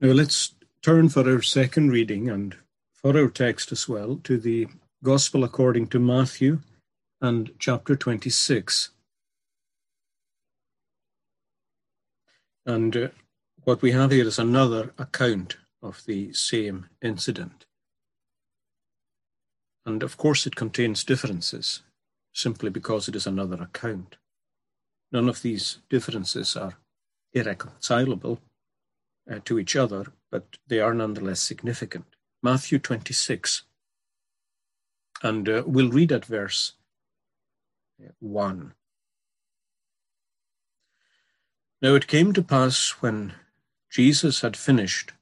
Now let's turn for our second reading and for our text as well to the Gospel according to Matthew and chapter 26. And uh, what we have here is another account of the same incident. And of course, it contains differences simply because it is another account. None of these differences are irreconcilable uh, to each other, but they are nonetheless significant. Matthew 26, and uh, we'll read at verse uh, 1. Now it came to pass when Jesus had finished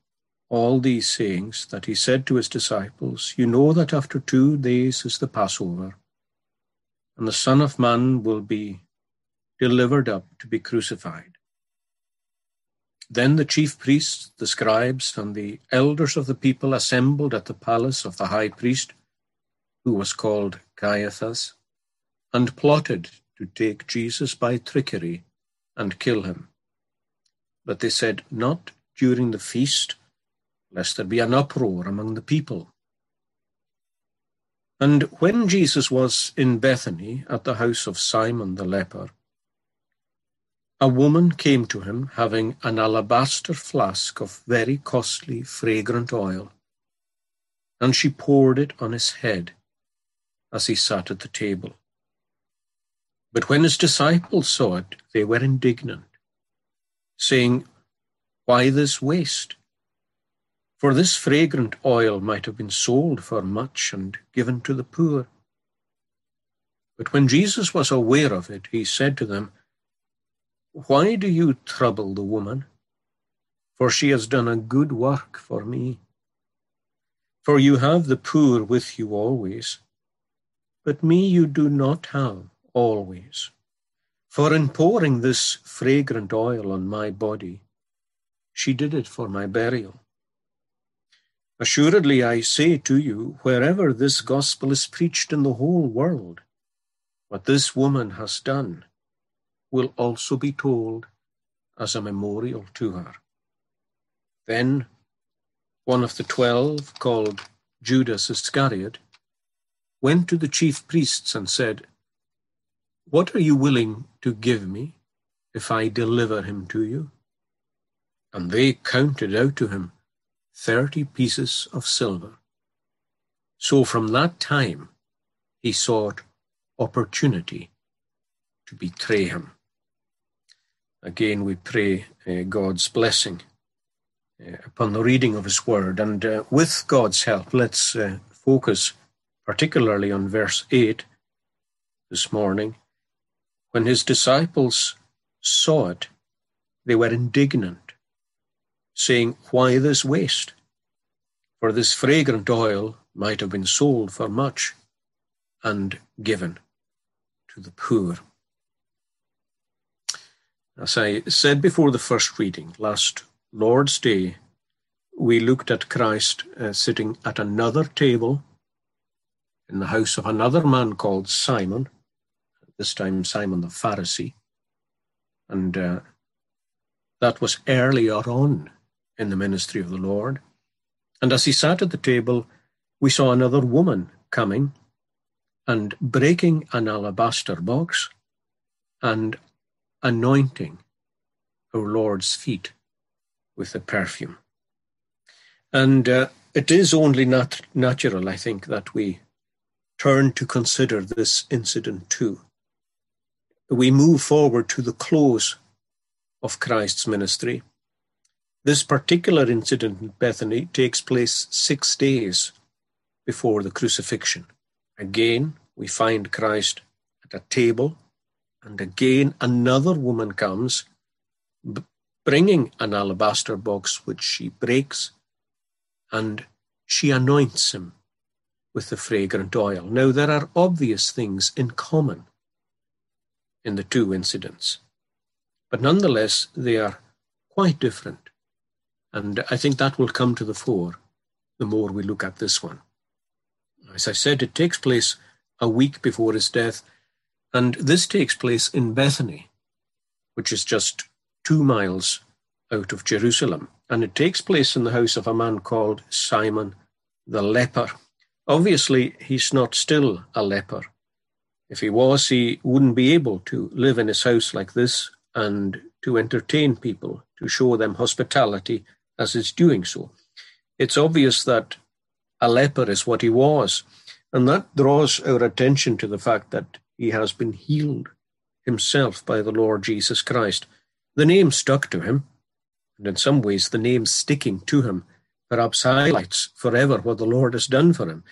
all these sayings that he said to his disciples, You know that after two days is the Passover, and the Son of Man will be delivered up to be crucified. Then the chief priests, the scribes, and the elders of the people assembled at the palace of the high priest, who was called Caiaphas, and plotted to take Jesus by trickery and kill him. But they said, Not during the feast, lest there be an uproar among the people. And when Jesus was in Bethany at the house of Simon the leper, a woman came to him having an alabaster flask of very costly, fragrant oil, and she poured it on his head as he sat at the table. But when his disciples saw it, they were indignant, saying, Why this waste? For this fragrant oil might have been sold for much and given to the poor. But when Jesus was aware of it, he said to them, why do you trouble the woman? For she has done a good work for me. For you have the poor with you always, but me you do not have always. For in pouring this fragrant oil on my body, she did it for my burial. Assuredly, I say to you, wherever this gospel is preached in the whole world, what this woman has done will also be told as a memorial to her. Then one of the twelve, called Judas Iscariot, went to the chief priests and said, What are you willing to give me if I deliver him to you? And they counted out to him thirty pieces of silver. So from that time he sought opportunity to betray him. Again, we pray uh, God's blessing uh, upon the reading of His Word. And uh, with God's help, let's uh, focus particularly on verse 8 this morning. When His disciples saw it, they were indignant, saying, Why this waste? For this fragrant oil might have been sold for much and given to the poor. As I said before the first reading, last Lord's Day, we looked at Christ uh, sitting at another table in the house of another man called Simon, this time Simon the Pharisee. And uh, that was earlier on in the ministry of the Lord. And as he sat at the table, we saw another woman coming and breaking an alabaster box and anointing our Lord's feet with the perfume. And uh, it is only nat- natural, I think, that we turn to consider this incident too. We move forward to the close of Christ's ministry. This particular incident in Bethany takes place six days before the crucifixion. Again, we find Christ at a table and again, another woman comes, bringing an alabaster box, which she breaks, and she anoints him with the fragrant oil. Now, there are obvious things in common in the two incidents, but nonetheless, they are quite different. And I think that will come to the fore the more we look at this one. As I said, it takes place a week before his death and this takes place in Bethany, which is just two miles out of Jerusalem. and it takes place in the house of a man called Simon the leper. Obviously, he's not still a leper. If he was, he wouldn't be able to live in his house like this and to entertain people, to show them hospitality as he's doing so. It's obvious that a leper is what he was, and that draws our attention to the fact that he has been healed himself by the Lord Jesus Christ. The name stuck to him, and in some ways the name sticking to him perhaps highlights forever what the Lord has done for him.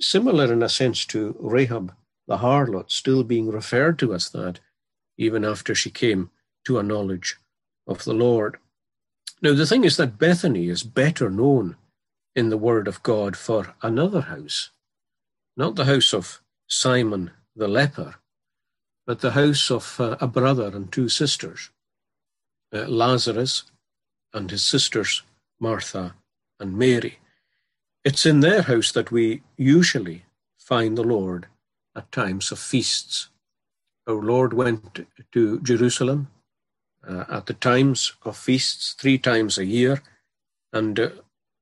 Similar in a sense to Rahab the harlot, still being referred to as that, even after she came to a knowledge of the Lord. Now, the thing is that Bethany is better known in the Word of God for another house, not the house of Simon the leper, but the house of uh, a brother and two sisters, uh, Lazarus and his sisters Martha and Mary. It's in their house that we usually find the Lord at times of feasts. Our Lord went to Jerusalem uh, at the times of feasts three times a year, and uh,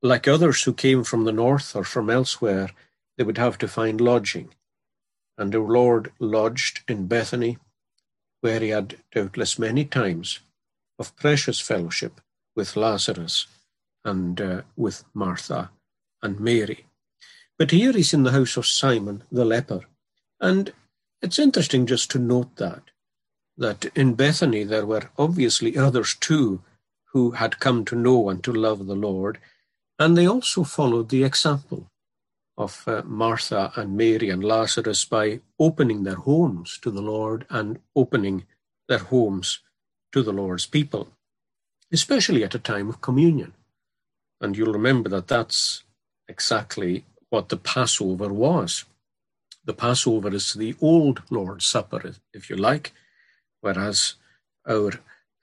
like others who came from the north or from elsewhere, they would have to find lodging. And our Lord lodged in Bethany, where he had doubtless many times of precious fellowship with Lazarus and uh, with Martha and Mary. But here he's in the house of Simon the leper. And it's interesting just to note that, that in Bethany there were obviously others too who had come to know and to love the Lord, and they also followed the example of uh, Martha and Mary and Lazarus by opening their homes to the Lord and opening their homes to the Lord's people, especially at a time of communion. And you'll remember that that's exactly what the Passover was. The Passover is the old Lord's Supper, if you like, whereas our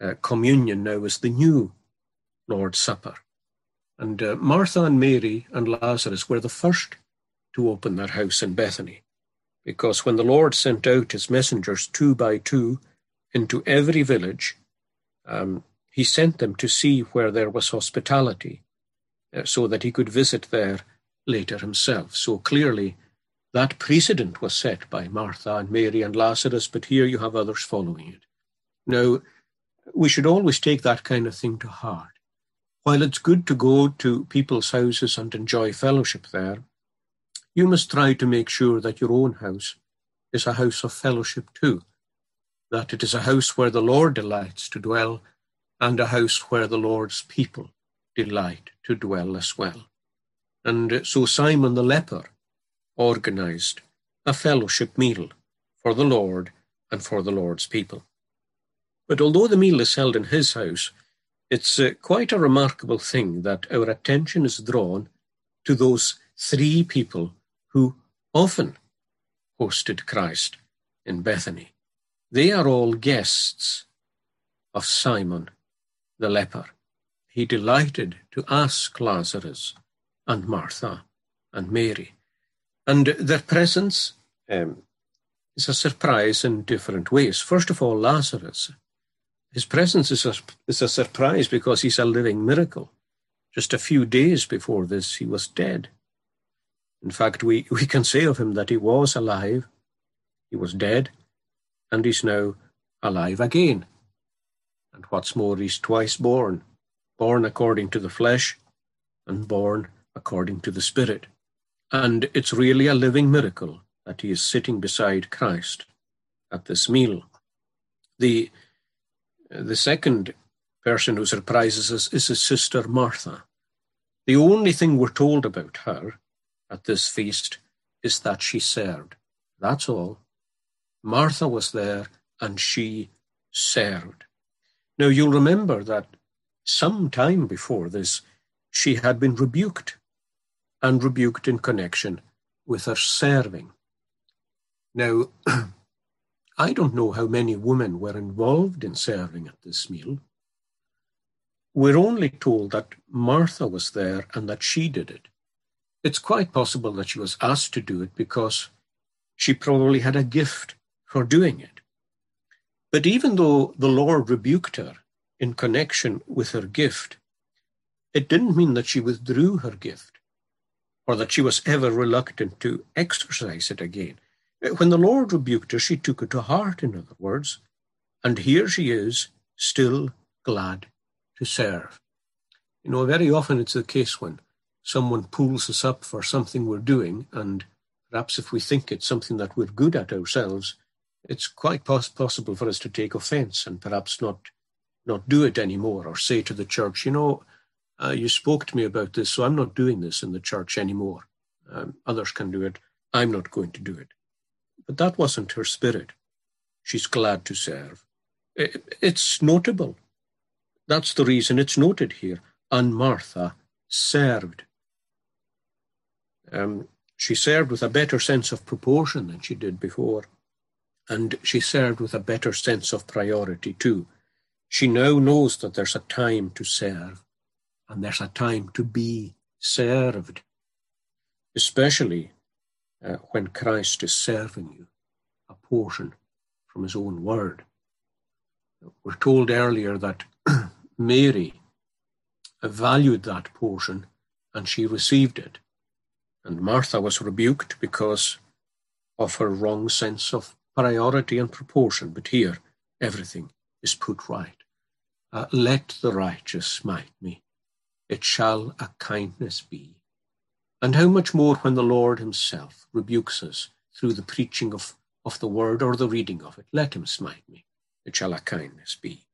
uh, communion now is the new Lord's Supper. And uh, Martha and Mary and Lazarus were the first to open their house in Bethany, because when the Lord sent out his messengers two by two into every village, um, he sent them to see where there was hospitality uh, so that he could visit there later himself. So clearly, that precedent was set by Martha and Mary and Lazarus, but here you have others following it. Now, we should always take that kind of thing to heart. While it's good to go to people's houses and enjoy fellowship there, you must try to make sure that your own house is a house of fellowship too, that it is a house where the Lord delights to dwell, and a house where the Lord's people delight to dwell as well. And so Simon the leper organized a fellowship meal for the Lord and for the Lord's people. But although the meal is held in his house, it's uh, quite a remarkable thing that our attention is drawn to those three people who often hosted Christ in Bethany. They are all guests of Simon the leper he delighted to ask Lazarus and Martha and Mary. And their presence um, is a surprise in different ways. First of all, Lazarus. His presence is a, is a surprise because he's a living miracle. Just a few days before this, he was dead. In fact, we, we can say of him that he was alive, he was dead, and he's now alive again. And what's more, he's twice born born according to the flesh and born according to the Spirit. And it's really a living miracle that he is sitting beside Christ at this meal. The, the second person who surprises us is his sister Martha. The only thing we're told about her at this feast is that she served. That's all. Martha was there and she served. Now you'll remember that some time before this, she had been rebuked, and rebuked in connection with her serving. Now, I don't know how many women were involved in serving at this meal. We're only told that Martha was there and that she did it. It's quite possible that she was asked to do it because she probably had a gift for doing it. But even though the Lord rebuked her in connection with her gift, it didn't mean that she withdrew her gift or that she was ever reluctant to exercise it again. When the Lord rebuked her, she took it to heart, in other words, and here she is, still glad to serve. You know, very often it's the case when someone pulls us up for something we're doing, and perhaps if we think it's something that we're good at ourselves, it's quite pos- possible for us to take offense and perhaps not not do it anymore or say to the church, you know, uh, you spoke to me about this, so I'm not doing this in the church anymore. Um, others can do it. I'm not going to do it. But that wasn't her spirit. She's glad to serve. It, it's notable. That's the reason it's noted here. And Martha served. Um, she served with a better sense of proportion than she did before. And she served with a better sense of priority too. She now knows that there's a time to serve and there's a time to be served, especially uh, when Christ is serving you a portion from his own word. We're told earlier that Mary valued that portion and she received it. And Martha was rebuked because of her wrong sense of priority and proportion. But here, everything is put right. Uh, let the righteous smite me, it shall a kindness be. And how much more when the Lord himself rebukes us through the preaching of, of the word or the reading of it. Let him smite me, it shall a kindness be.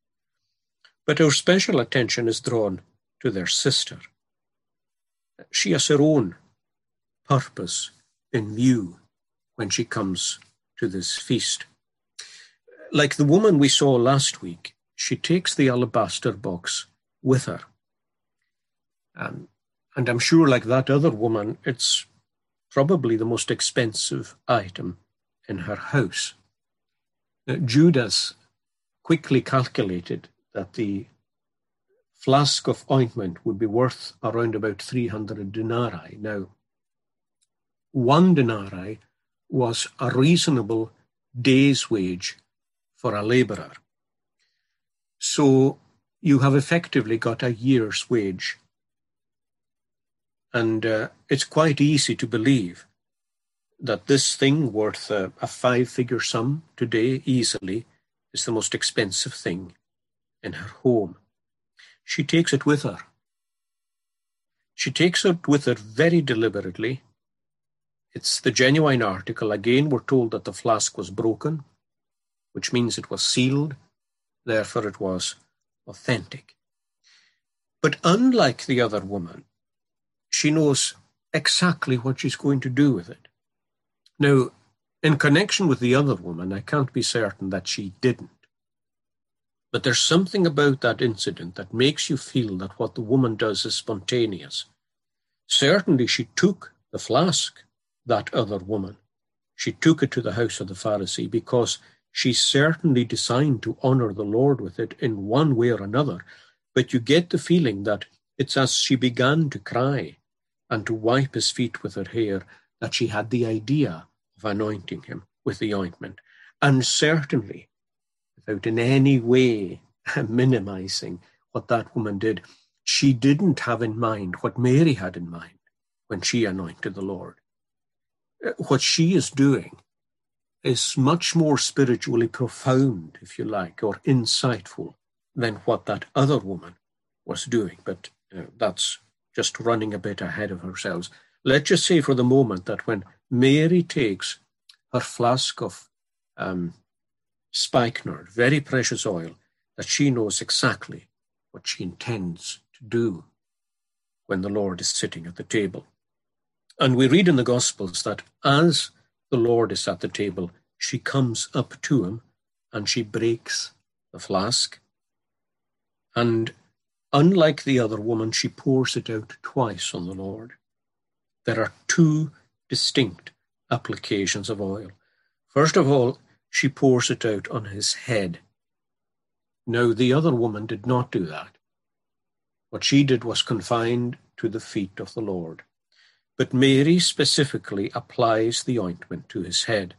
But our special attention is drawn to their sister. She has her own purpose in view when she comes to this feast. Like the woman we saw last week, she takes the alabaster box with her. Um, and I'm sure, like that other woman, it's probably the most expensive item in her house. Judas quickly calculated that the flask of ointment would be worth around about 300 denarii. Now, one denarii was a reasonable day's wage for a labourer. So you have effectively got a year's wage. And uh, it's quite easy to believe that this thing worth a, a five figure sum today easily is the most expensive thing in her home. She takes it with her. She takes it with her very deliberately. It's the genuine article. Again, we're told that the flask was broken, which means it was sealed Therefore, it was authentic. But unlike the other woman, she knows exactly what she's going to do with it. Now, in connection with the other woman, I can't be certain that she didn't. But there's something about that incident that makes you feel that what the woman does is spontaneous. Certainly, she took the flask, that other woman. She took it to the house of the Pharisee because she certainly designed to honor the Lord with it in one way or another, but you get the feeling that it's as she began to cry and to wipe his feet with her hair that she had the idea of anointing him with the ointment. And certainly, without in any way minimizing what that woman did, she didn't have in mind what Mary had in mind when she anointed the Lord. What she is doing is much more spiritually profound, if you like, or insightful than what that other woman was doing. But that's just running a bit ahead of ourselves. Let's just say for the moment that when Mary takes her flask of um, spikenard, very precious oil, that she knows exactly what she intends to do when the Lord is sitting at the table. And we read in the Gospels that as the Lord is at the table, she comes up to him and she breaks the flask. And unlike the other woman, she pours it out twice on the Lord. There are two distinct applications of oil. First of all, she pours it out on his head. Now, the other woman did not do that. What she did was confined to the feet of the Lord. But Mary specifically applies the ointment to his head.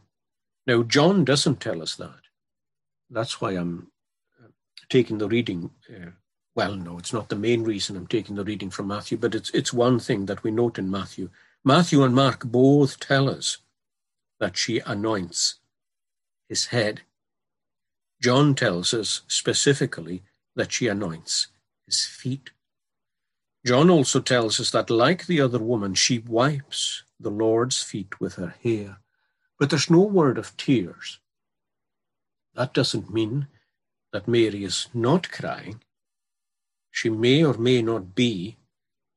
Now, John doesn't tell us that. That's why I'm uh, taking the reading uh, well, no, it's not the main reason I'm taking the reading from Matthew, but it's, it's one thing that we note in Matthew. Matthew and Mark both tell us that she anoints his head. John tells us specifically that she anoints his feet. John also tells us that, like the other woman, she wipes the Lord's feet with her hair. But there's no word of tears. That doesn't mean that Mary is not crying. She may or may not be,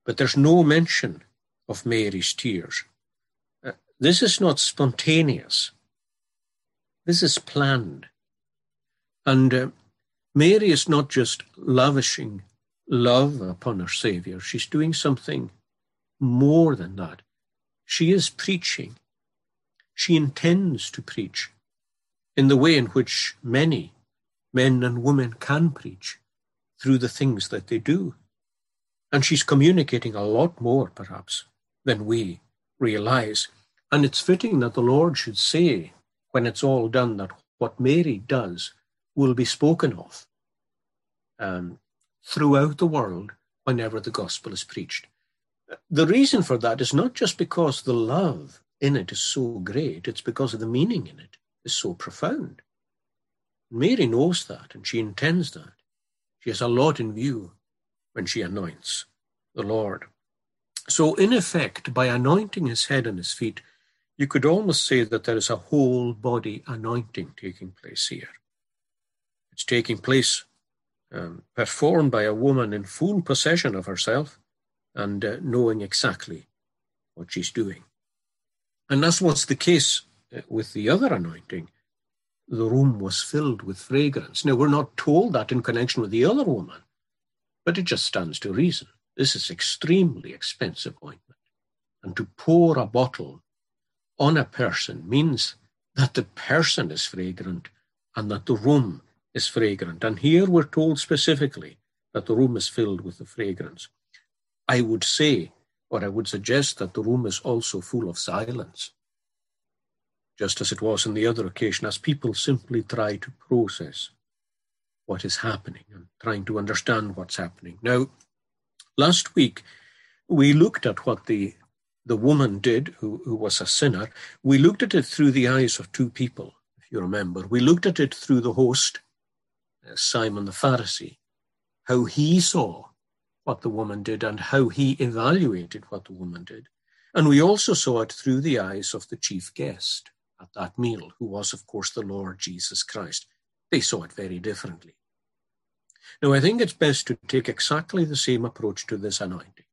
but there's no mention of Mary's tears. Uh, this is not spontaneous. This is planned. And uh, Mary is not just lavishing love upon her Saviour. She's doing something more than that. She is preaching. She intends to preach in the way in which many men and women can preach through the things that they do. And she's communicating a lot more, perhaps, than we realize. And it's fitting that the Lord should say, when it's all done, that what Mary does will be spoken of um, throughout the world whenever the gospel is preached. The reason for that is not just because the love in it is so great, it's because of the meaning in it is so profound. Mary knows that and she intends that. She has a lot in view when she anoints the Lord. So, in effect, by anointing his head and his feet, you could almost say that there is a whole body anointing taking place here. It's taking place um, performed by a woman in full possession of herself and uh, knowing exactly what she's doing. And that's what's the case uh, with the other anointing. The room was filled with fragrance. Now, we're not told that in connection with the other woman, but it just stands to reason. This is extremely expensive ointment. And to pour a bottle on a person means that the person is fragrant and that the room is fragrant. And here we're told specifically that the room is filled with the fragrance. I would say, or I would suggest, that the room is also full of silence, just as it was on the other occasion, as people simply try to process what is happening and trying to understand what's happening. Now, last week, we looked at what the the woman did, who, who was a sinner. We looked at it through the eyes of two people, if you remember. We looked at it through the host Uh, Simon the Pharisee, how he saw what the woman did and how he evaluated what the woman did. And we also saw it through the eyes of the chief guest at that meal, who was, of course, the Lord Jesus Christ. They saw it very differently. Now, I think it's best to take exactly the same approach to this anointing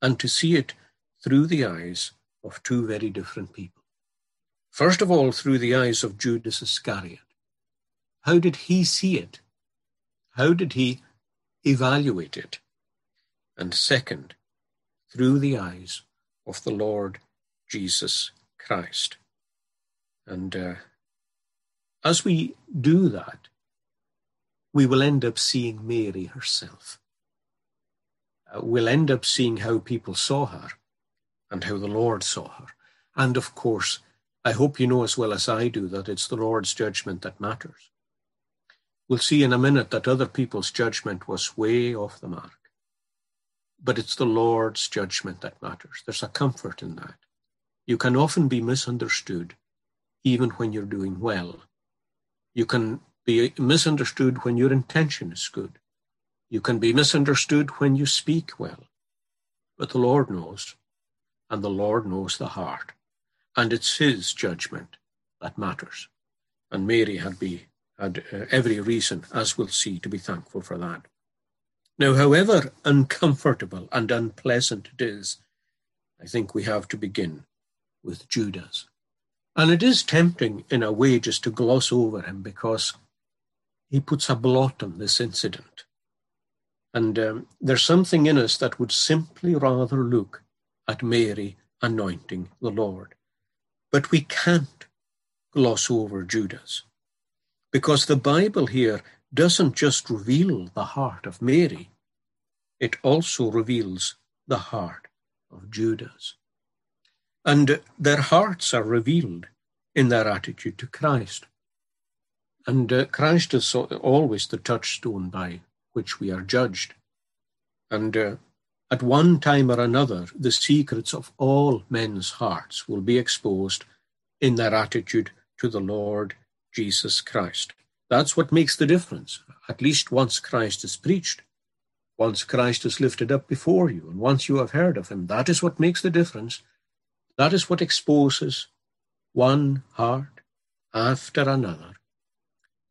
and to see it through the eyes of two very different people. First of all, through the eyes of Judas Iscariot, how did he see it? How did he evaluate it? And second, through the eyes of the Lord Jesus Christ. And uh, as we do that, we will end up seeing Mary herself. Uh, we'll end up seeing how people saw her and how the Lord saw her. And of course, I hope you know as well as I do that it's the Lord's judgment that matters. We'll see in a minute that other people's judgment was way off the mark. But it's the Lord's judgment that matters. There's a comfort in that. You can often be misunderstood, even when you're doing well. You can be misunderstood when your intention is good. You can be misunderstood when you speak well. But the Lord knows, and the Lord knows the heart. And it's His judgment that matters. And Mary had be had uh, every reason, as we'll see, to be thankful for that. Now, however uncomfortable and unpleasant it is, I think we have to begin with Judas. And it is tempting in a way just to gloss over him because he puts a blot on this incident. And um, there's something in us that would simply rather look at Mary anointing the Lord. But we can't gloss over Judas because the Bible here doesn't just reveal the heart of Mary, it also reveals the heart of Judas. And their hearts are revealed in their attitude to Christ. And uh, Christ is always the touchstone by which we are judged. And uh, at one time or another, the secrets of all men's hearts will be exposed in their attitude to the Lord Jesus Christ. That's what makes the difference. At least once Christ is preached, once Christ is lifted up before you, and once you have heard of him, that is what makes the difference. That is what exposes one heart after another,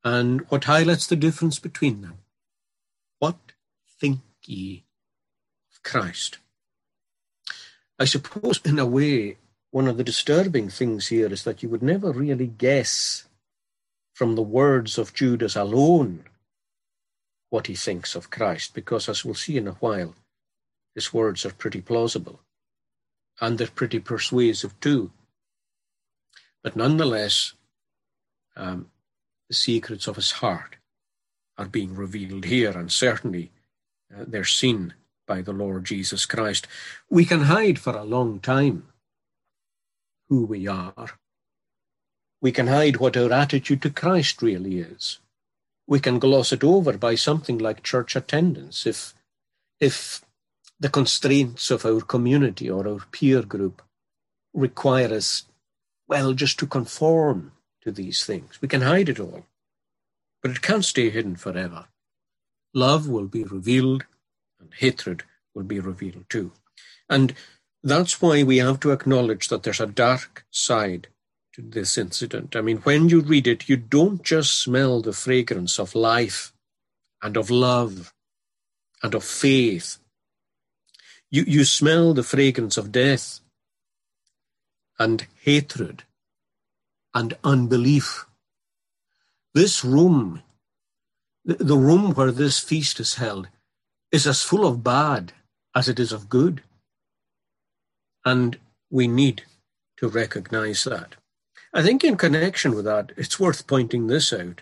and what highlights the difference between them. What think ye of Christ? I suppose, in a way, one of the disturbing things here is that you would never really guess from the words of Judas alone what he thinks of Christ, because as we'll see in a while, his words are pretty plausible and they're pretty persuasive too. But nonetheless, um, the secrets of his heart are being revealed here, and certainly uh, they're seen by the Lord Jesus Christ. We can hide for a long time who we are. We can hide what our attitude to Christ really is. We can gloss it over by something like church attendance if, if the constraints of our community or our peer group require us, well, just to conform to these things. We can hide it all, but it can't stay hidden forever. Love will be revealed and hatred will be revealed too. And that's why we have to acknowledge that there's a dark side to this incident. I mean, when you read it, you don't just smell the fragrance of life and of love and of faith. You, you smell the fragrance of death and hatred and unbelief. This room, the room where this feast is held, is as full of bad as it is of good. And we need to recognize that. I think, in connection with that, it's worth pointing this out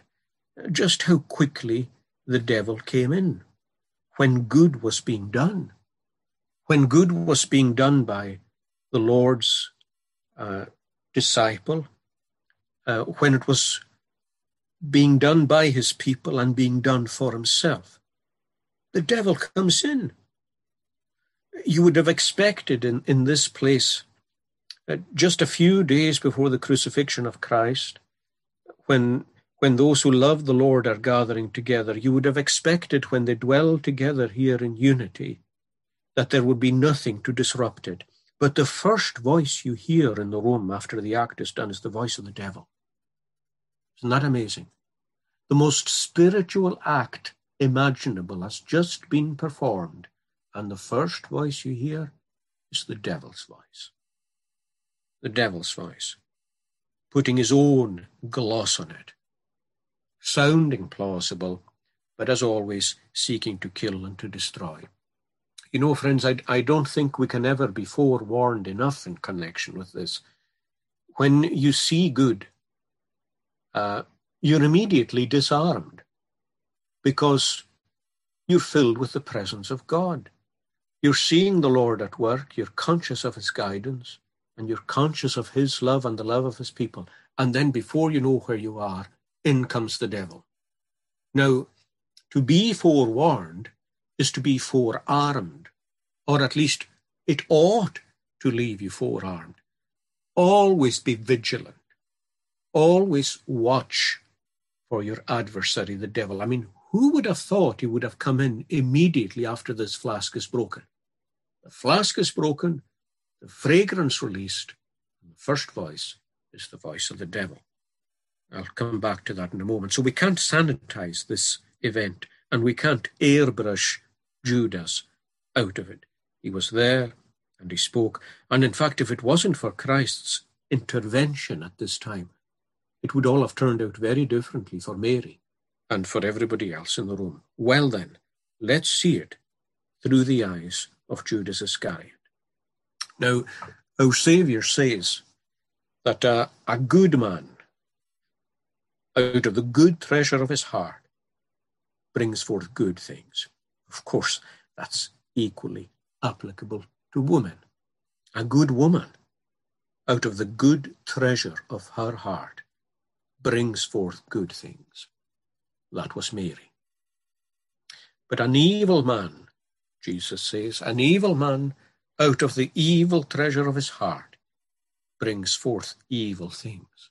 just how quickly the devil came in when good was being done. When good was being done by the Lord's uh, disciple, uh, when it was being done by his people and being done for himself, the devil comes in. You would have expected in, in this place, Uh, just a few days before the crucifixion of Christ, when when those who love the Lord are gathering together, you would have expected when they dwell together here in unity that there would be nothing to disrupt it. But the first voice you hear in the room after the act is done is the voice of the devil. Isn't that amazing? The most spiritual act imaginable has just been performed, and the first voice you hear is the devil's voice. The devil's voice, putting his own gloss on it, sounding plausible, but as always, seeking to kill and to destroy. You know, friends, I, I don't think we can ever be forewarned enough in connection with this. When you see good, uh, you're immediately disarmed because you're filled with the presence of God. You're seeing the Lord at work, you're conscious of His guidance, and you're conscious of His love and the love of His people. And then before you know where you are, in comes the devil. Now, to be forewarned is to be forearmed, or at least it ought to leave you forearmed. Always be vigilant. Always watch for your adversary, the devil. I mean, who would have thought he would have come in immediately after this flask is broken? The flask is broken, the fragrance released, the first voice is the voice of the devil. I'll come back to that in a moment. So we can't sanitize this event and we can't airbrush Judas out of it. He was there and he spoke. And in fact, if it wasn't for Christ's intervention at this time, it would all have turned out very differently for Mary and for everybody else in the room. Well, then, let's see it through the eyes of Judas Iscariot. Now, our Saviour says that uh, a good man, out of the good treasure of his heart, brings forth good things. Of course, that's equally applicable to women. A good woman, out of the good treasure of her heart, brings forth good things. That was Mary. But an evil man, Jesus says, an evil man out of the evil treasure of his heart brings forth evil things.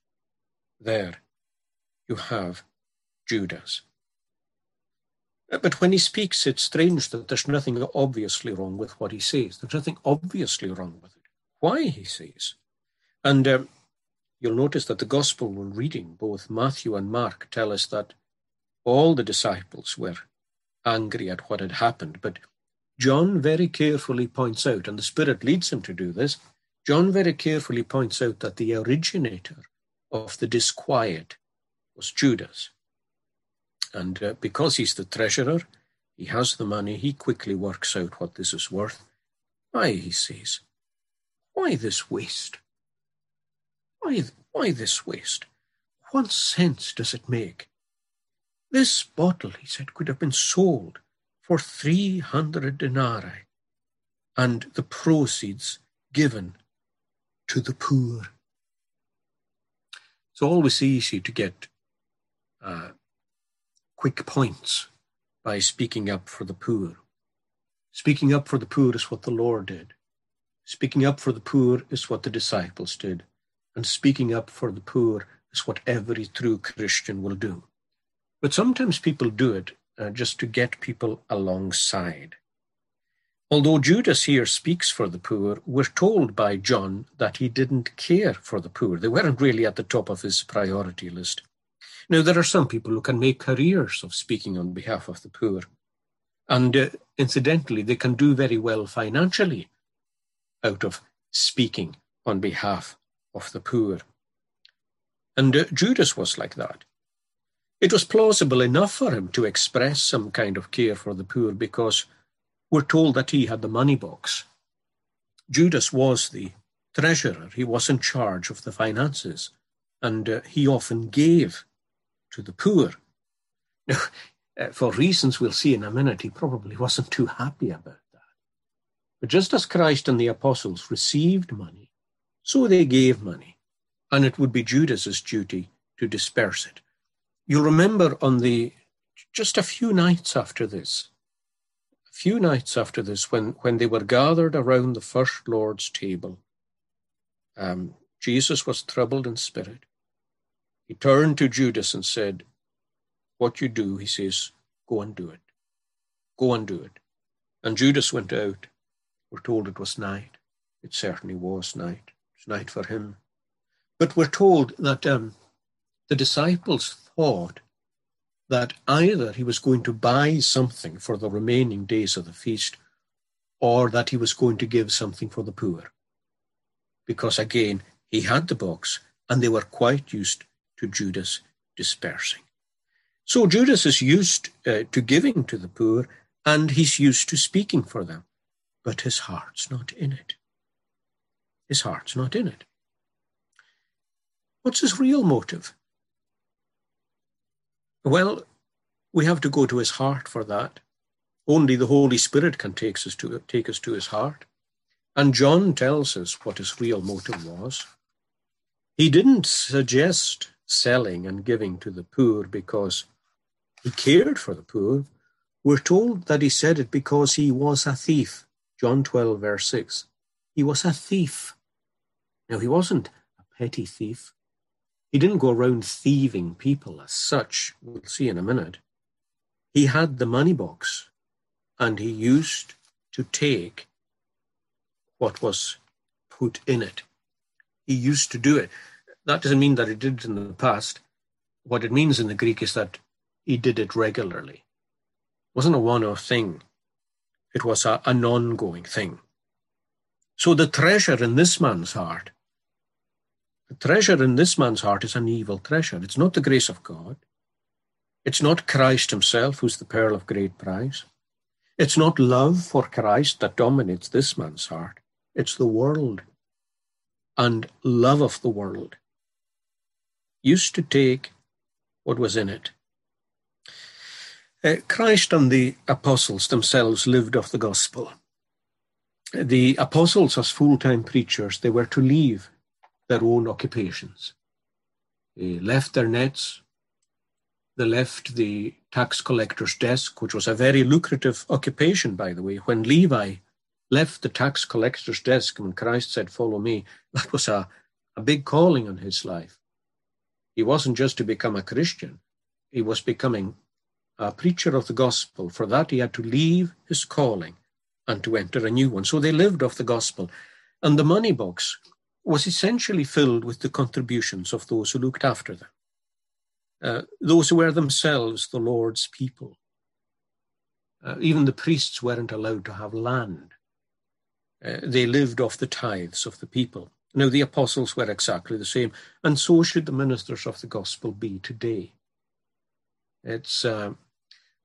There you have Judas. But when he speaks, it's strange that there's nothing obviously wrong with what he says. There's nothing obviously wrong with it. Why, he says. And um, you'll notice that the gospel we're reading, both Matthew and Mark, tell us that all the disciples were angry at what had happened. But John very carefully points out, and the Spirit leads him to do this, John very carefully points out that the originator of the disquiet was Judas. And uh, because he's the treasurer, he has the money, he quickly works out what this is worth. Why, he says, why this waste? Why, why this waste? What sense does it make? This bottle, he said, could have been sold for 300 denarii and the proceeds given to the poor. It's always easy to get uh, quick points by speaking up for the poor. Speaking up for the poor is what the Lord did. Speaking up for the poor is what the disciples did. And speaking up for the poor is what every true Christian will do. But sometimes people do it uh, just to get people alongside. Although Judas here speaks for the poor, we're told by John that he didn't care for the poor. They weren't really at the top of his priority list. Now, there are some people who can make careers of speaking on behalf of the poor. And uh, incidentally, they can do very well financially out of speaking on behalf of the poor. And uh, Judas was like that. It was plausible enough for him to express some kind of care for the poor because we're told that he had the money box. Judas was the treasurer, he was in charge of the finances, and uh, he often gave to the poor. Now, uh, for reasons we'll see in a minute, he probably wasn't too happy about that. But just as Christ and the apostles received money, so they gave money, and it would be Judas's duty to disperse it. You'll remember on the just a few nights after this, a few nights after this, when, when they were gathered around the first Lord's table, um, Jesus was troubled in spirit. He turned to Judas and said, What you do, he says, go and do it. Go and do it. And Judas went out. We're told it was night. It certainly was night. It was night for him. But we're told that um, the disciples thought that either he was going to buy something for the remaining days of the feast or that he was going to give something for the poor. Because again, he had the box and they were quite used to Judas dispersing. So Judas is used uh, to giving to the poor and he's used to speaking for them, but his heart's not in it. His heart's not in it. What's his real motive? Well, we have to go to his heart for that. Only the Holy Spirit can take us to, take us to his heart. And John tells us what his real motive was. He didn't suggest selling and giving to the poor because he cared for the poor. We're told that he said it because he was a thief. John 12, verse 6. He was a thief. Now, he wasn't a petty thief. He didn't go around thieving people as such. We'll see in a minute. He had the money box and he used to take what was put in it. He used to do it that doesn't mean that he did it in the past. What it means in the Greek is that he did it regularly. It wasn't a one-off thing. It was a, an ongoing thing. So the treasure in this man's heart, the treasure in this man's heart is an evil treasure. It's not the grace of God. It's not Christ himself who's the pearl of great price. It's not love for Christ that dominates this man's heart. It's the world and love of the world used to take what was in it. Uh, Christ and the apostles themselves lived off the gospel. The apostles, as full time preachers, they were to leave their own occupations. They left their nets, They left the tax collector's desk, which was a very lucrative occupation, by the way. When Levi left the tax collector's desk when Christ said, Follow me, that was a, a big calling on his life. He wasn't just to become a Christian, he was becoming a preacher of the gospel. For that, he had to leave his calling and to enter a new one. So they lived off the gospel. And the money box was essentially filled with the contributions of those who looked after them, uh, those who were themselves the Lord's people. Uh, even the priests weren't allowed to have land. Uh, they lived off the tithes of the people. Now, the apostles were exactly the same, and so should the ministers of the gospel be today. It's, uh,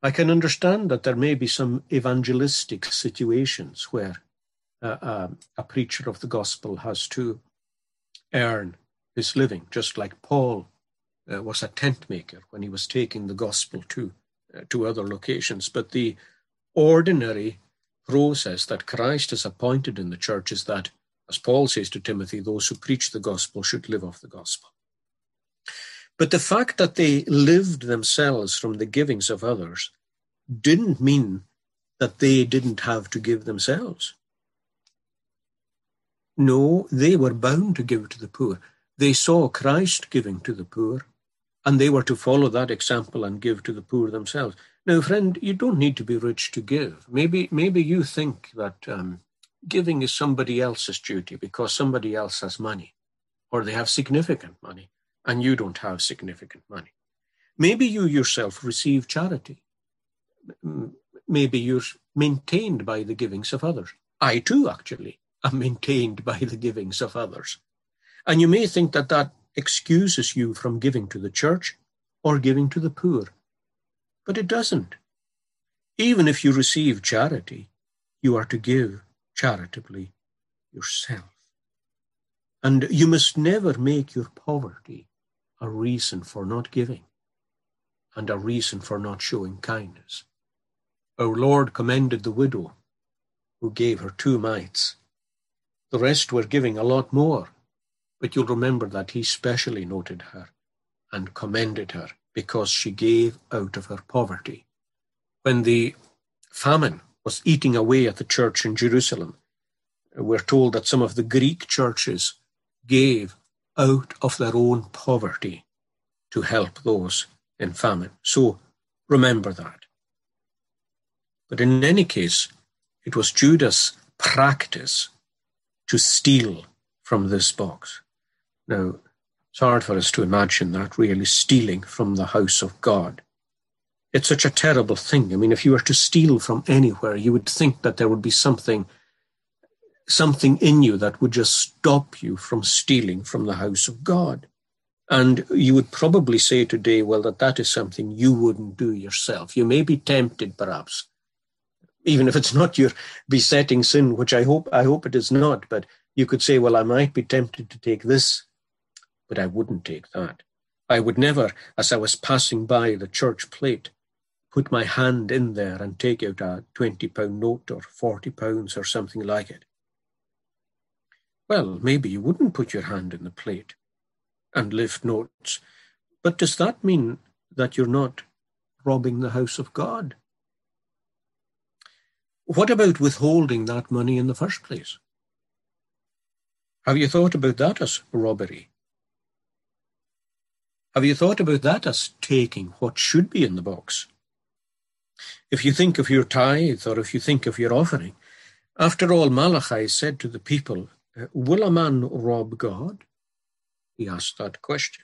I can understand that there may be some evangelistic situations where uh, a preacher of the gospel has to earn his living, just like Paul uh, was a tent maker when he was taking the gospel to uh, to other locations. But the ordinary process that Christ has appointed in the church is that, as Paul says to Timothy, those who preach the gospel should live off the gospel. But the fact that they lived themselves from the givings of others didn't mean that they didn't have to give themselves. No, they were bound to give to the poor. They saw Christ giving to the poor, and they were to follow that example and give to the poor themselves. Now, friend, you don't need to be rich to give. Maybe, maybe you think that um, giving is somebody else's duty because somebody else has money, or they have significant money, and you don't have significant money. Maybe you yourself receive charity. Maybe you're maintained by the givings of others. I too, actually, am maintained by the givings of others. And you may think that that excuses you from giving to the church or giving to the poor. But it doesn't. Even if you receive charity, you are to give charitably yourself. And you must never make your poverty a reason for not giving and a reason for not showing kindness. Our Lord commended the widow who gave her two mites. The rest were giving a lot more, but you'll remember that he specially noted her and commended her because she gave out of her poverty. When the famine was eating away at the church in Jerusalem, we're told that some of the Greek churches gave out of their own poverty to help those in famine. So remember that. But in any case, it was Judas' practice to steal from this box. Now, it's hard for us to imagine that really stealing from the house of God. It's such a terrible thing. I mean, if you were to steal from anywhere, you would think that there would be something, something in you that would just stop you from stealing from the house of God. And you would probably say today, well, that that is something you wouldn't do yourself. You may be tempted, perhaps, even if it's not your besetting sin, which I hope I hope it is not. But you could say, well, I might be tempted to take this but I wouldn't take that. I would never, as I was passing by the church plate, put my hand in there and take out a 20 pound note or 40 pounds or something like it. Well, maybe you wouldn't put your hand in the plate and lift notes, but does that mean that you're not robbing the house of God? What about withholding that money in the first place? Have you thought about that as robbery? Have you thought about that as taking what should be in the box? If you think of your tithe or if you think of your offering, after all, Malachi said to the people, uh, Will a man rob God? He asked that question.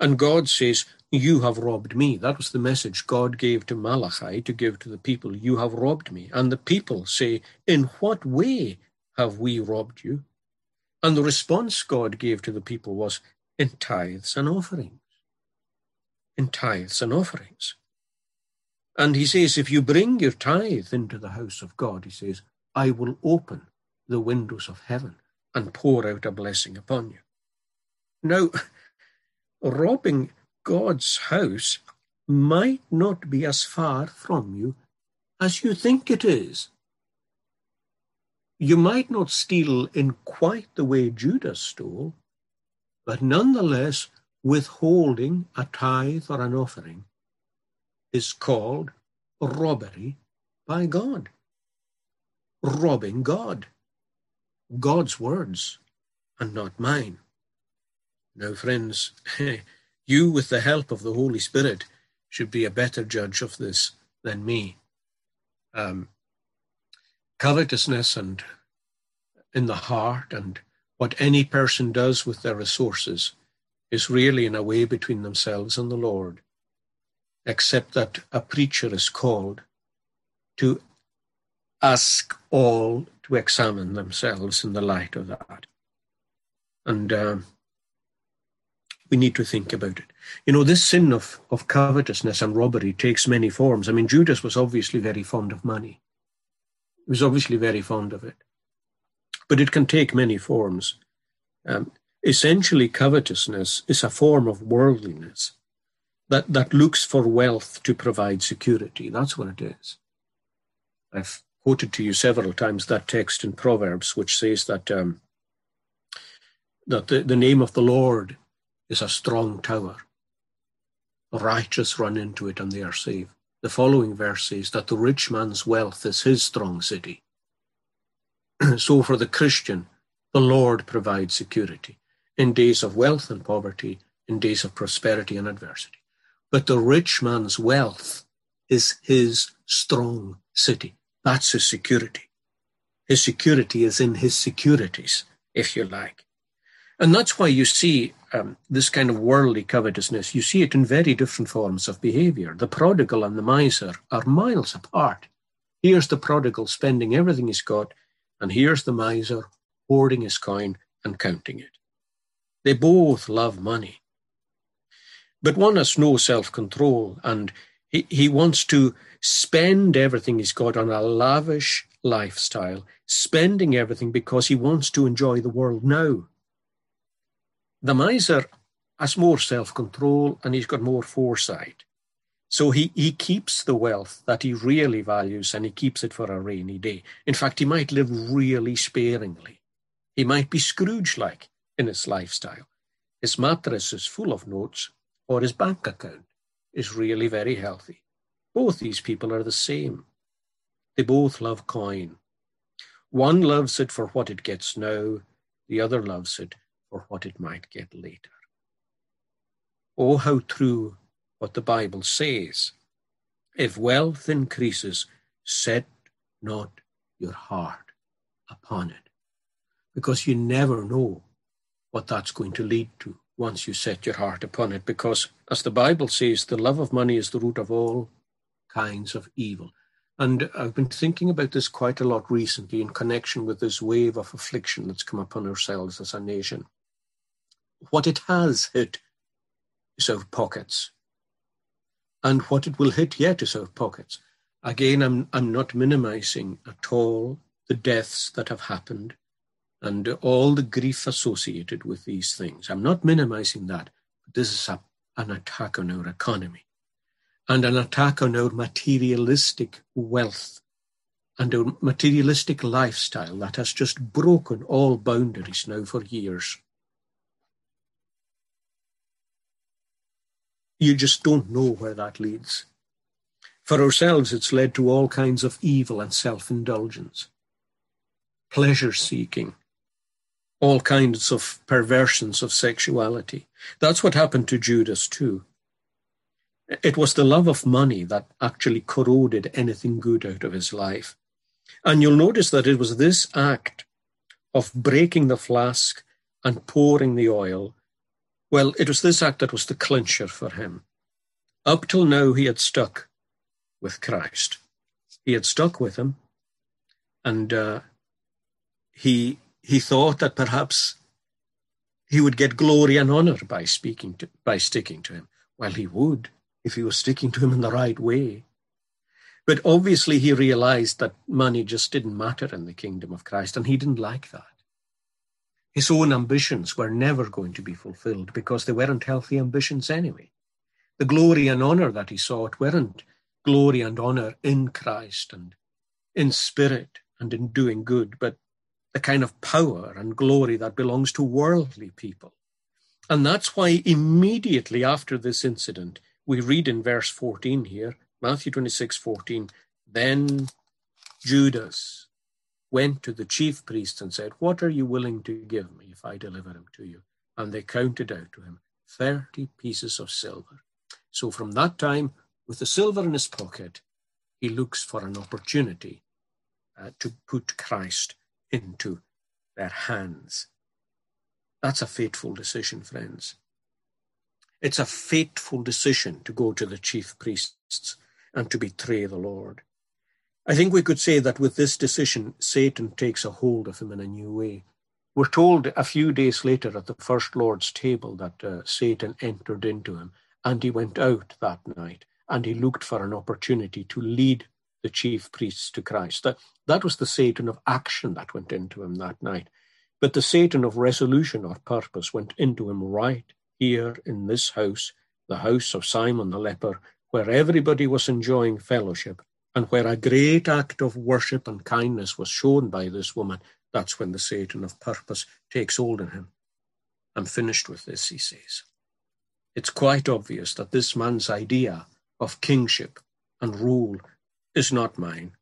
And God says, You have robbed me. That was the message God gave to Malachi to give to the people. You have robbed me. And the people say, In what way have we robbed you? And the response God gave to the people was, in tithes and offerings. In tithes and offerings. And he says, if you bring your tithe into the house of God, he says, I will open the windows of heaven and pour out a blessing upon you. Now, robbing God's house might not be as far from you as you think it is. You might not steal in quite the way Judas stole, but nonetheless, withholding a tithe or an offering is called robbery by God. Robbing God. God's words and not mine. Now, friends, you, with the help of the Holy Spirit, should be a better judge of this than me. Um, covetousness and in the heart and what any person does with their resources is really in a way between themselves and the Lord, except that a preacher is called to ask all to examine themselves in the light of that. And um, we need to think about it. You know, this sin of, of covetousness and robbery takes many forms. I mean, Judas was obviously very fond of money. He was obviously very fond of it. But it can take many forms. Um, essentially, covetousness is a form of worldliness that, that looks for wealth to provide security. That's what it is. I've quoted to you several times that text in Proverbs, which says that um, that the, the name of the Lord is a strong tower. The righteous run into it and they are saved. The following verse says that the rich man's wealth is his strong city. so for the Christian, the Lord provides security in days of wealth and poverty, in days of prosperity and adversity. But the rich man's wealth is his strong city. That's his security. His security is in his securities, if you like. And that's why you see um, this kind of worldly covetousness. You see it in very different forms of behavior. The prodigal and the miser are miles apart. Here's the prodigal spending everything he's got, and here's the miser hoarding his coin and counting it. They both love money. But one has no self control, and he, he wants to spend everything he's got on a lavish lifestyle, spending everything because he wants to enjoy the world now. The miser has more self control and he's got more foresight. So he, he keeps the wealth that he really values and he keeps it for a rainy day. In fact, he might live really sparingly. He might be Scrooge like in his lifestyle. His mattress is full of notes, or his bank account is really very healthy. Both these people are the same. They both love coin. One loves it for what it gets now, the other loves it for what it might get later. Oh, how true what the Bible says. If wealth increases, set not your heart upon it, because you never know what that's going to lead to once you set your heart upon it. Because, as the Bible says, the love of money is the root of all kinds of evil. And I've been thinking about this quite a lot recently in connection with this wave of affliction that's come upon ourselves as a nation. What it has hit is our pockets. And what it will hit yet is our pockets. Again, I'm, I'm not minimizing at all the deaths that have happened and all the grief associated with these things. I'm not minimizing that, this is a, an attack on our economy and an attack on our materialistic wealth and our materialistic lifestyle that has just broken all boundaries now for years. You just don't know where that leads. For ourselves, it's led to all kinds of evil and self indulgence, pleasure seeking, all kinds of perversions of sexuality. That's what happened to Judas, too. It was the love of money that actually corroded anything good out of his life. And you'll notice that it was this act of breaking the flask and pouring the oil. Well, it was this act that was the clincher for him. Up till now, he had stuck with Christ. He had stuck with him, and uh, he he thought that perhaps he would get glory and honor by speaking to, by sticking to him. Well, he would if he was sticking to him in the right way. But obviously, he realized that money just didn't matter in the kingdom of Christ, and he didn't like that. His own ambitions were never going to be fulfilled because they weren't healthy ambitions anyway. The glory and honor that he sought weren't glory and honor in Christ and in spirit and in doing good, but the kind of power and glory that belongs to worldly people. And that's why immediately after this incident, we read in verse 14 here, Matthew 26, 14, then Judas went to the chief priests and said, What are you willing to give me if I deliver him to you? And they counted out to him 30 pieces of silver. So from that time, with the silver in his pocket, he looks for an opportunity uh, to put Christ into their hands. That's a fateful decision, friends. It's a fateful decision to go to the chief priests and to betray the Lord. I think we could say that with this decision, Satan takes a hold of him in a new way. We're told a few days later at the first Lord's table that uh, Satan entered into him and he went out that night and he looked for an opportunity to lead the chief priests to Christ. That, that was the Satan of action that went into him that night. But the Satan of resolution or purpose went into him right here in this house, the house of Simon the leper, where everybody was enjoying fellowship and where a great act of worship and kindness was shown by this woman. That's when the Satan of purpose takes hold of him. I'm finished with this, he says. It's quite obvious that this man's idea of kingship and rule is not mine.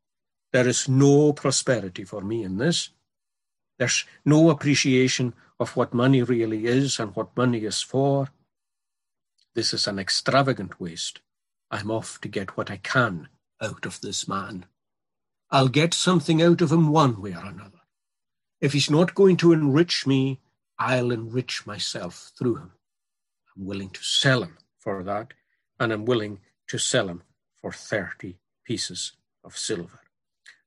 There is no prosperity for me in this. There's no appreciation of what money really is and what money is for. This is an extravagant waste. I'm off to get what I can out of this man. I'll get something out of him one way or another. If he's not going to enrich me, I'll enrich myself through him. I'm willing to sell him for that, and I'm willing to sell him for 30 pieces of silver.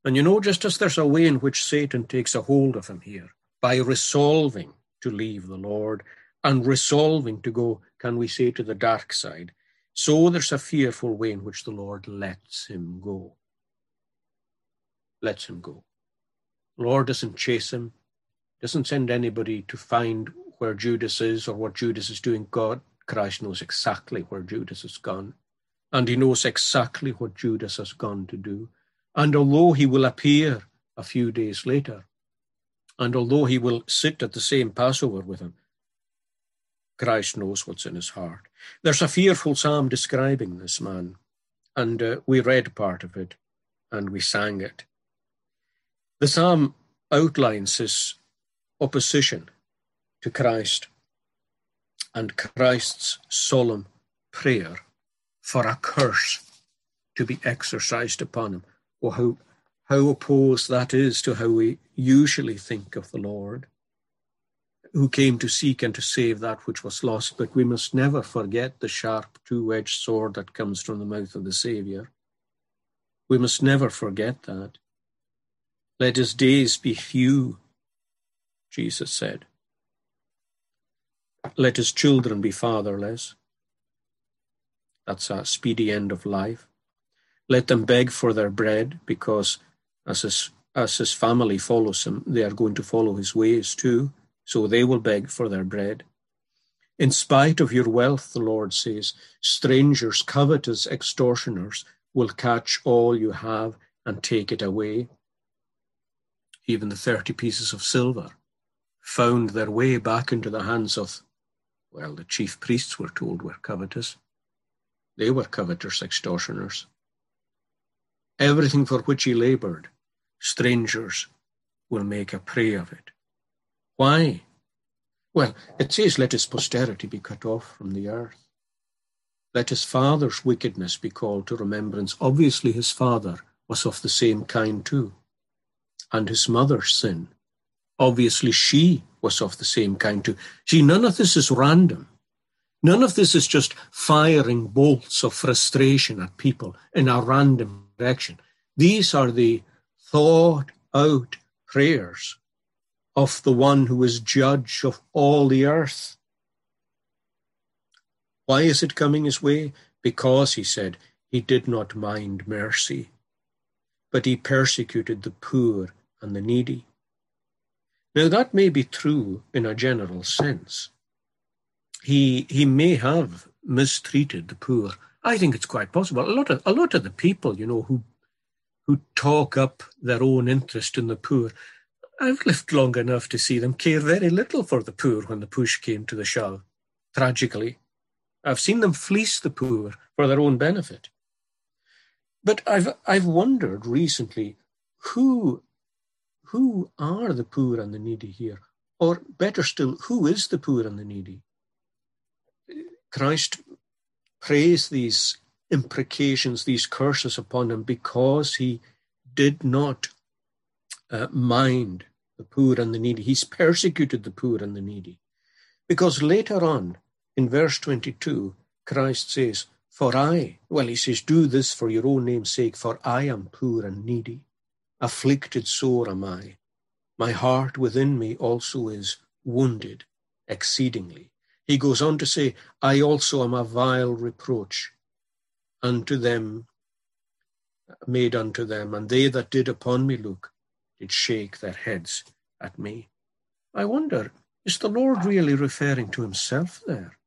And you know, just as there's a way in which Satan takes a hold of him here, by resolving to leave the Lord and resolving to go, can we say, to the dark side, so there's a fearful way in which the Lord lets him go. Lets him go. The Lord doesn't chase him, doesn't send anybody to find where Judas is or what Judas is doing. God, Christ knows exactly where Judas has gone and he knows exactly what Judas has gone to do. And although he will appear a few days later, and although he will sit at the same Passover with him, Christ knows what's in his heart. There's a fearful psalm describing this man, and uh, we read part of it and we sang it. The psalm outlines his opposition to Christ and Christ's solemn prayer for a curse to be exercised upon him. Or how, how opposed that is to how we usually think of the Lord, who came to seek and to save that which was lost. But we must never forget the sharp two edged sword that comes from the mouth of the Saviour. We must never forget that. Let his days be few, Jesus said. Let his children be fatherless. That's a speedy end of life. Let them beg for their bread, because as his, as his family follows him, they are going to follow his ways too. So they will beg for their bread. In spite of your wealth, the Lord says, strangers, covetous extortioners will catch all you have and take it away. Even the 30 pieces of silver found their way back into the hands of, well, the chief priests were told were covetous. They were covetous extortioners. Everything for which he labored, strangers will make a prey of it. Why? Well, it says, Let his posterity be cut off from the earth. Let his father's wickedness be called to remembrance. Obviously, his father was of the same kind too. And his mother's sin. Obviously, she was of the same kind too. See, none of this is random. None of this is just firing bolts of frustration at people in a random direction. These are the thought out prayers of the one who is judge of all the earth. Why is it coming his way? Because, he said, he did not mind mercy, but he persecuted the poor and the needy. Now, that may be true in a general sense he he may have mistreated the poor. I think it's quite possible. A lot of a lot of the people, you know, who who talk up their own interest in the poor, I've lived long enough to see them care very little for the poor when the push came to the shove. tragically. I've seen them fleece the poor for their own benefit. But I've, I've wondered recently who, who are the poor and the needy here? Or better still, who is the poor and the needy? Christ praised these imprecations, these curses upon him because he did not uh, mind the poor and the needy. He's persecuted the poor and the needy. Because later on, in verse 22, Christ says, For I, well, he says, Do this for your own name's sake, for I am poor and needy. Afflicted sore am I. My heart within me also is wounded exceedingly. He goes on to say, I also am a vile reproach unto them, made unto them, and they that did upon me look shake their heads at me. I wonder, is the Lord really referring to himself there?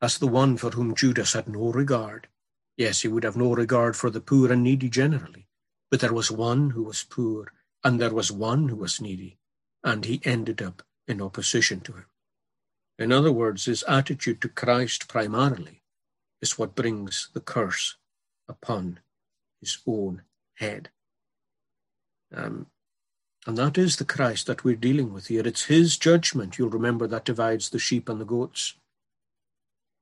As the one for whom Judas had no regard. Yes, he would have no regard for the poor and needy generally, but there was one who was poor, and there was one who was needy, and he ended up in opposition to him. In other words, his attitude to Christ primarily is what brings the curse upon his own head. Um, and that is the Christ that we're dealing with here. It's his judgment, you'll remember, that divides the sheep and the goats.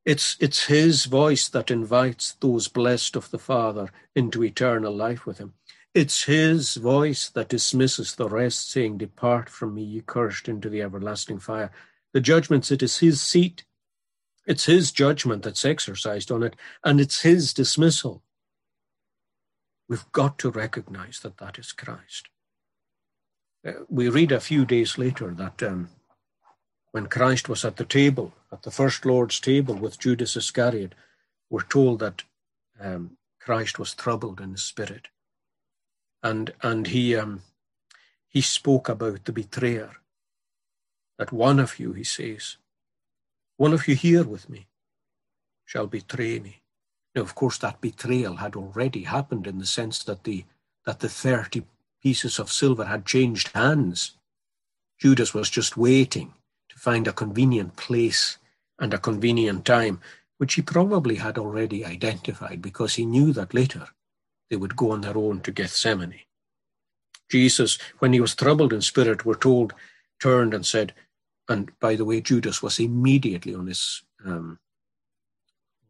It's, it's his voice that invites those blessed of the Father into eternal life with him. It's his voice that dismisses the rest, saying, Depart from me, ye cursed, into the everlasting fire. The judgment it is his seat. It's his judgment that's exercised on it, and it's his dismissal. We've got to recognize that that is Christ. We read a few days later that um, when Christ was at the table, at the first Lord's table with Judas Iscariot, we're told that um, Christ was troubled in his spirit, and and he um, he spoke about the betrayer that one of you, he says, one of you here with me shall betray me. Now, of course, that betrayal had already happened in the sense that the that the thirty pieces of silver had changed hands. Judas was just waiting to find a convenient place and a convenient time, which he probably had already identified because he knew that later they would go on their own to Gethsemane. Jesus, when he was troubled in spirit, we're told, turned and said, and by the way, Judas was immediately on his, um,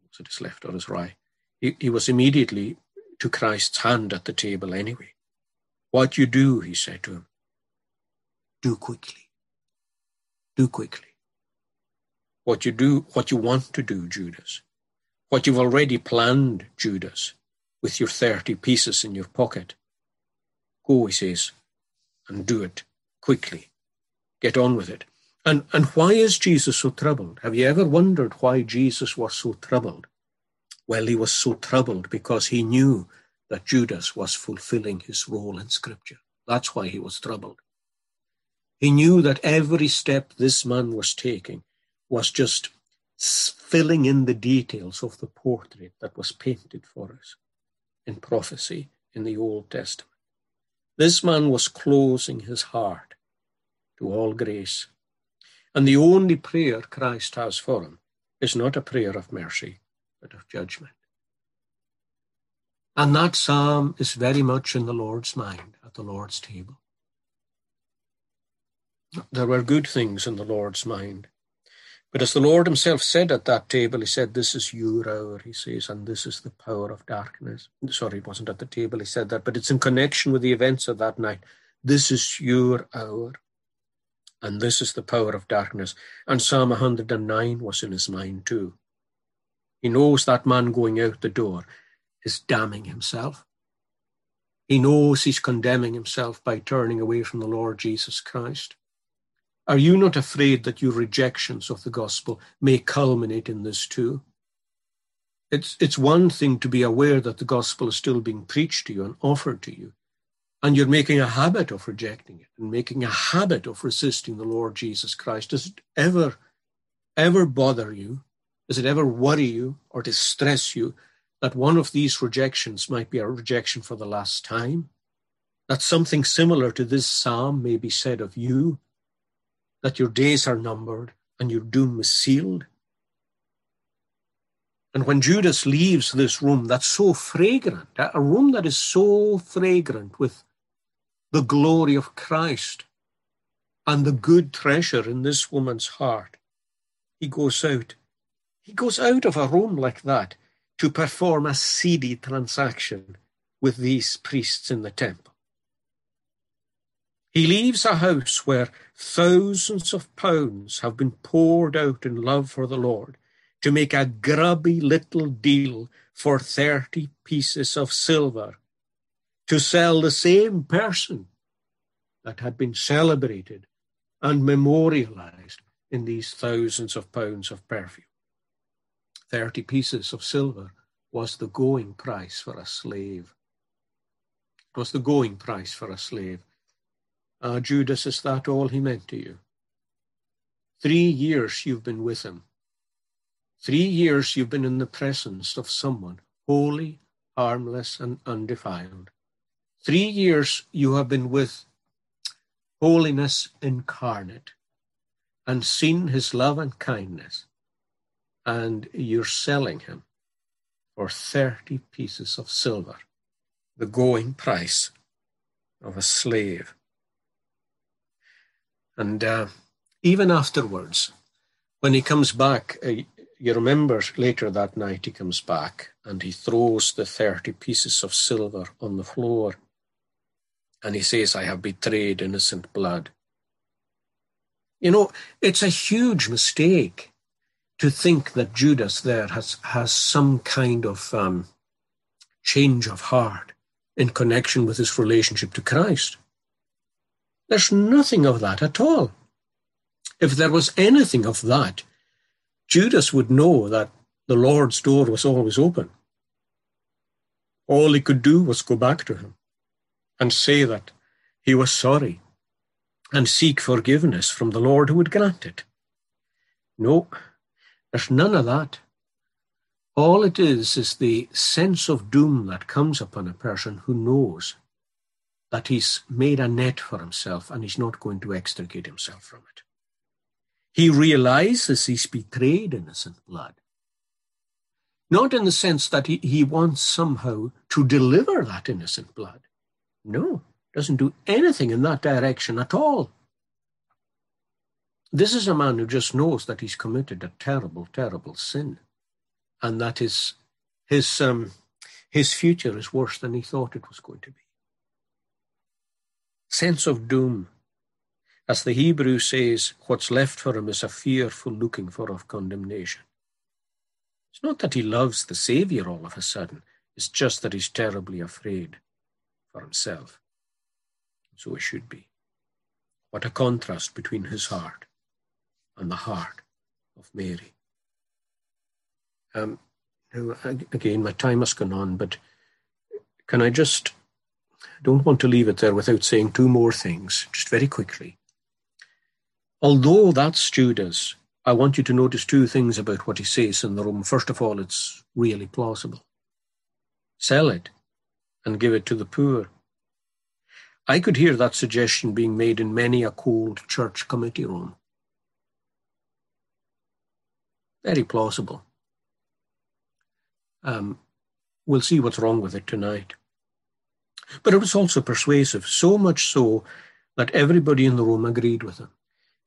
was it his left or his right? He, he was immediately to Christ's hand at the table anyway. What you do, he said to him, do quickly. Do quickly. What you do, what you want to do, Judas. What you've already planned, Judas, with your 30 pieces in your pocket. Go, he says, and do it quickly. Get on with it. And, and why is Jesus so troubled? Have you ever wondered why Jesus was so troubled? Well, he was so troubled because he knew that Judas was fulfilling his role in Scripture. That's why he was troubled. He knew that every step this man was taking was just filling in the details of the portrait that was painted for us in prophecy in the Old Testament. This man was closing his heart to all grace and the only prayer Christ has for him is not a prayer of mercy, but of judgment. And that psalm is very much in the Lord's mind at the Lord's table. There were good things in the Lord's mind. But as the Lord himself said at that table, he said, This is your hour, he says, and this is the power of darkness. Sorry, it wasn't at the table he said that, but it's in connection with the events of that night. This is your hour. And this is the power of darkness. And Psalm 109 was in his mind too. He knows that man going out the door is damning himself. He knows he's condemning himself by turning away from the Lord Jesus Christ. Are you not afraid that your rejections of the gospel may culminate in this too? It's, it's one thing to be aware that the gospel is still being preached to you and offered to you, and you're making a habit of rejecting it and making a habit of resisting the Lord Jesus Christ, does it ever, ever bother you? Does it ever worry you or distress you that one of these rejections might be a rejection for the last time? That something similar to this psalm may be said of you, that your days are numbered and your doom is sealed? And when Judas leaves this room that's so fragrant, a room that is so fragrant with the glory of Christ and the good treasure in this woman's heart, he goes out. He goes out of a room like that to perform a seedy transaction with these priests in the temple. He leaves a house where thousands of pounds have been poured out in love for the Lord to make a grubby little deal for 30 pieces of silver to sell the same person that had been celebrated and memorialized in these thousands of pounds of perfume. 30 pieces of silver was the going price for a slave. It was the going price for a slave. Ah, Judas, is that all he meant to you? Three years you've been with him. Three years you've been in the presence of someone holy, harmless, and undefiled. Three years you have been with holiness incarnate and seen his love and kindness, and you're selling him for 30 pieces of silver, the going price of a slave. And uh, even afterwards, when he comes back, uh, you remember later that night he comes back and he throws the 30 pieces of silver on the floor and he says, I have betrayed innocent blood. You know, it's a huge mistake to think that Judas there has, has some kind of um, change of heart in connection with his relationship to Christ. There's nothing of that at all. If there was anything of that, Judas would know that the Lord's door was always open. All he could do was go back to him and say that he was sorry and seek forgiveness from the Lord who would grant it. No, there's none of that. All it is is the sense of doom that comes upon a person who knows that he's made a net for himself and he's not going to extricate himself from it. He realizes he's betrayed innocent blood. Not in the sense that he, he wants somehow to deliver that innocent blood. No, doesn't do anything in that direction at all. This is a man who just knows that he's committed a terrible, terrible sin, and that his his um, his future is worse than he thought it was going to be. Sense of doom, as the Hebrew says, what's left for him is a fearful looking for of condemnation. It's not that he loves the Saviour all of a sudden, it's just that he's terribly afraid for himself. So he should be. What a contrast between his heart and the heart of Mary. Um, now, again, my time has gone on, but can I just, don't want to leave it there without saying two more things, just very quickly. Although that's Judas, I want you to notice two things about what he says in the room. First of all, it's really plausible. Sell it and give it to the poor. I could hear that suggestion being made in many a cold church committee room. Very plausible. Um, we'll see what's wrong with it tonight. But it was also persuasive, so much so that everybody in the room agreed with him.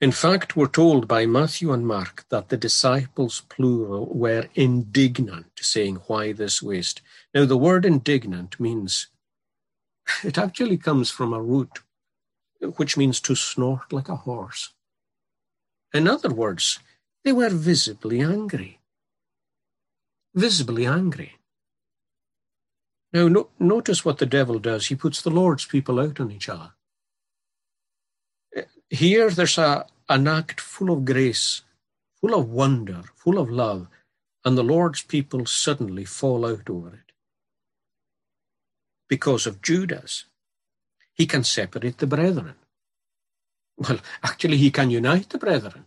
In fact, we're told by Matthew and Mark that the disciples, plural, were indignant, saying, Why this waste? Now, the word indignant means, it actually comes from a root which means to snort like a horse. In other words, they were visibly angry. Visibly angry. Now, no, notice what the devil does. He puts the Lord's people out on each other. Here, there's a, an act full of grace, full of wonder, full of love, and the Lord's people suddenly fall out over it. Because of Judas, he can separate the brethren. Well, actually, he can unite the brethren.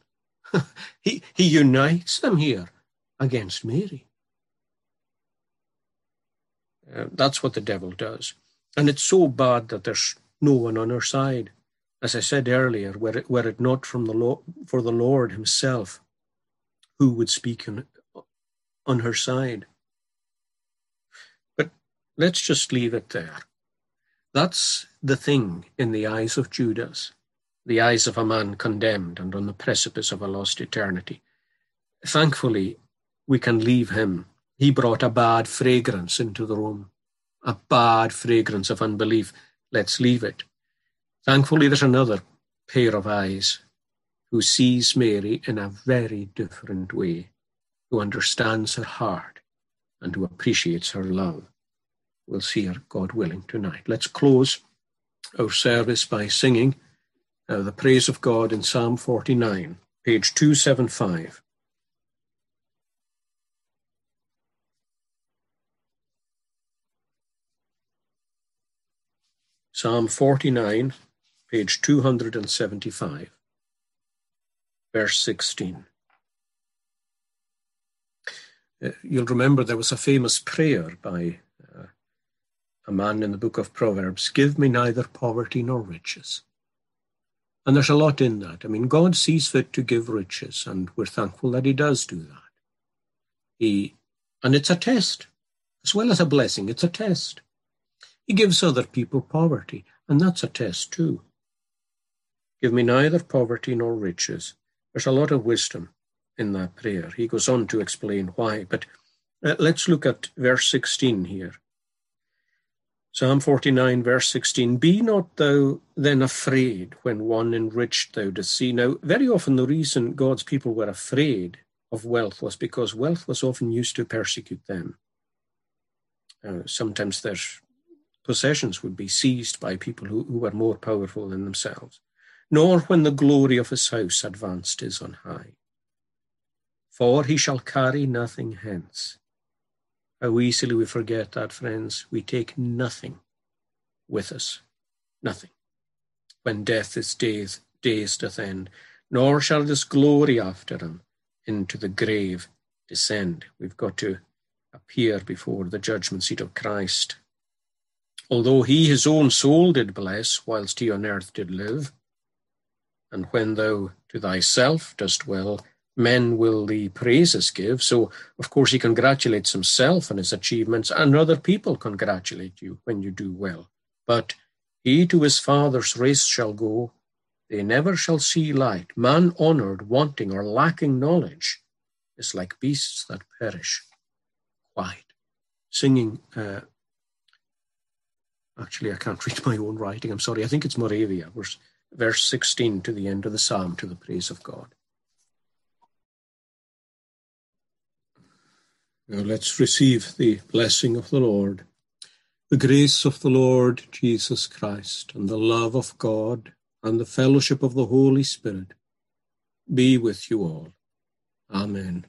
he, he unites them here against Mary. Uh, that's what the devil does. And it's so bad that there's no one on her side as I said earlier, were it, were it not from the Lord, for the Lord himself who would speak on her side. But let's just leave it there. That's the thing in the eyes of Judas, the eyes of a man condemned and on the precipice of a lost eternity. Thankfully, we can leave him. He brought a bad fragrance into the room, a bad fragrance of unbelief. Let's leave it. Thankfully, there's another pair of eyes who sees Mary in a very different way, who understands her heart and who appreciates her love. We'll see her, God willing, tonight. Let's close our service by singing uh, the praise of God in Psalm 49, page 275. Psalm 49, page 275, verse 16. Uh, you'll remember there was a famous prayer by uh, a man in the book of Proverbs Give me neither poverty nor riches. And there's a lot in that. I mean, God sees fit to give riches, and we're thankful that He does do that. He, and it's a test, as well as a blessing, it's a test. He gives other people poverty, and that's a test too. Give me neither poverty nor riches. There's a lot of wisdom in that prayer. He goes on to explain why, but uh, let's look at verse 16 here. Psalm 49, verse 16 Be not thou then afraid when one enriched thou dost see. Now, very often the reason God's people were afraid of wealth was because wealth was often used to persecute them. Uh, sometimes their possessions would be seized by people who, who were more powerful than themselves nor when the glory of his house advanced is on high. For he shall carry nothing hence. Uh, How easily we forget that, friends. We take nothing with us. Nothing. When death is days, days doth end, nor shall this glory after him into the grave descend. We've got to appear before the judgment seat of Christ. Although he his own soul did bless whilst he on earth did live, and when thou to thyself dost well, men will the praises give. So, of course, he congratulates himself on his achievements, and other people congratulate you when you do well. But he to his father's race shall go, they never shall see light. Man honored, wanting, or lacking knowledge is like beasts that perish. Quiet. Singing, uh, actually, I can't read my own writing. I'm sorry. I think it's Moravia. We're verse 16 to the end of the psalm to the praise of God. Now let's receive the blessing of the Lord. The grace of the Lord Jesus Christ and the love of God and the fellowship of the Holy Spirit be with you all. Amen.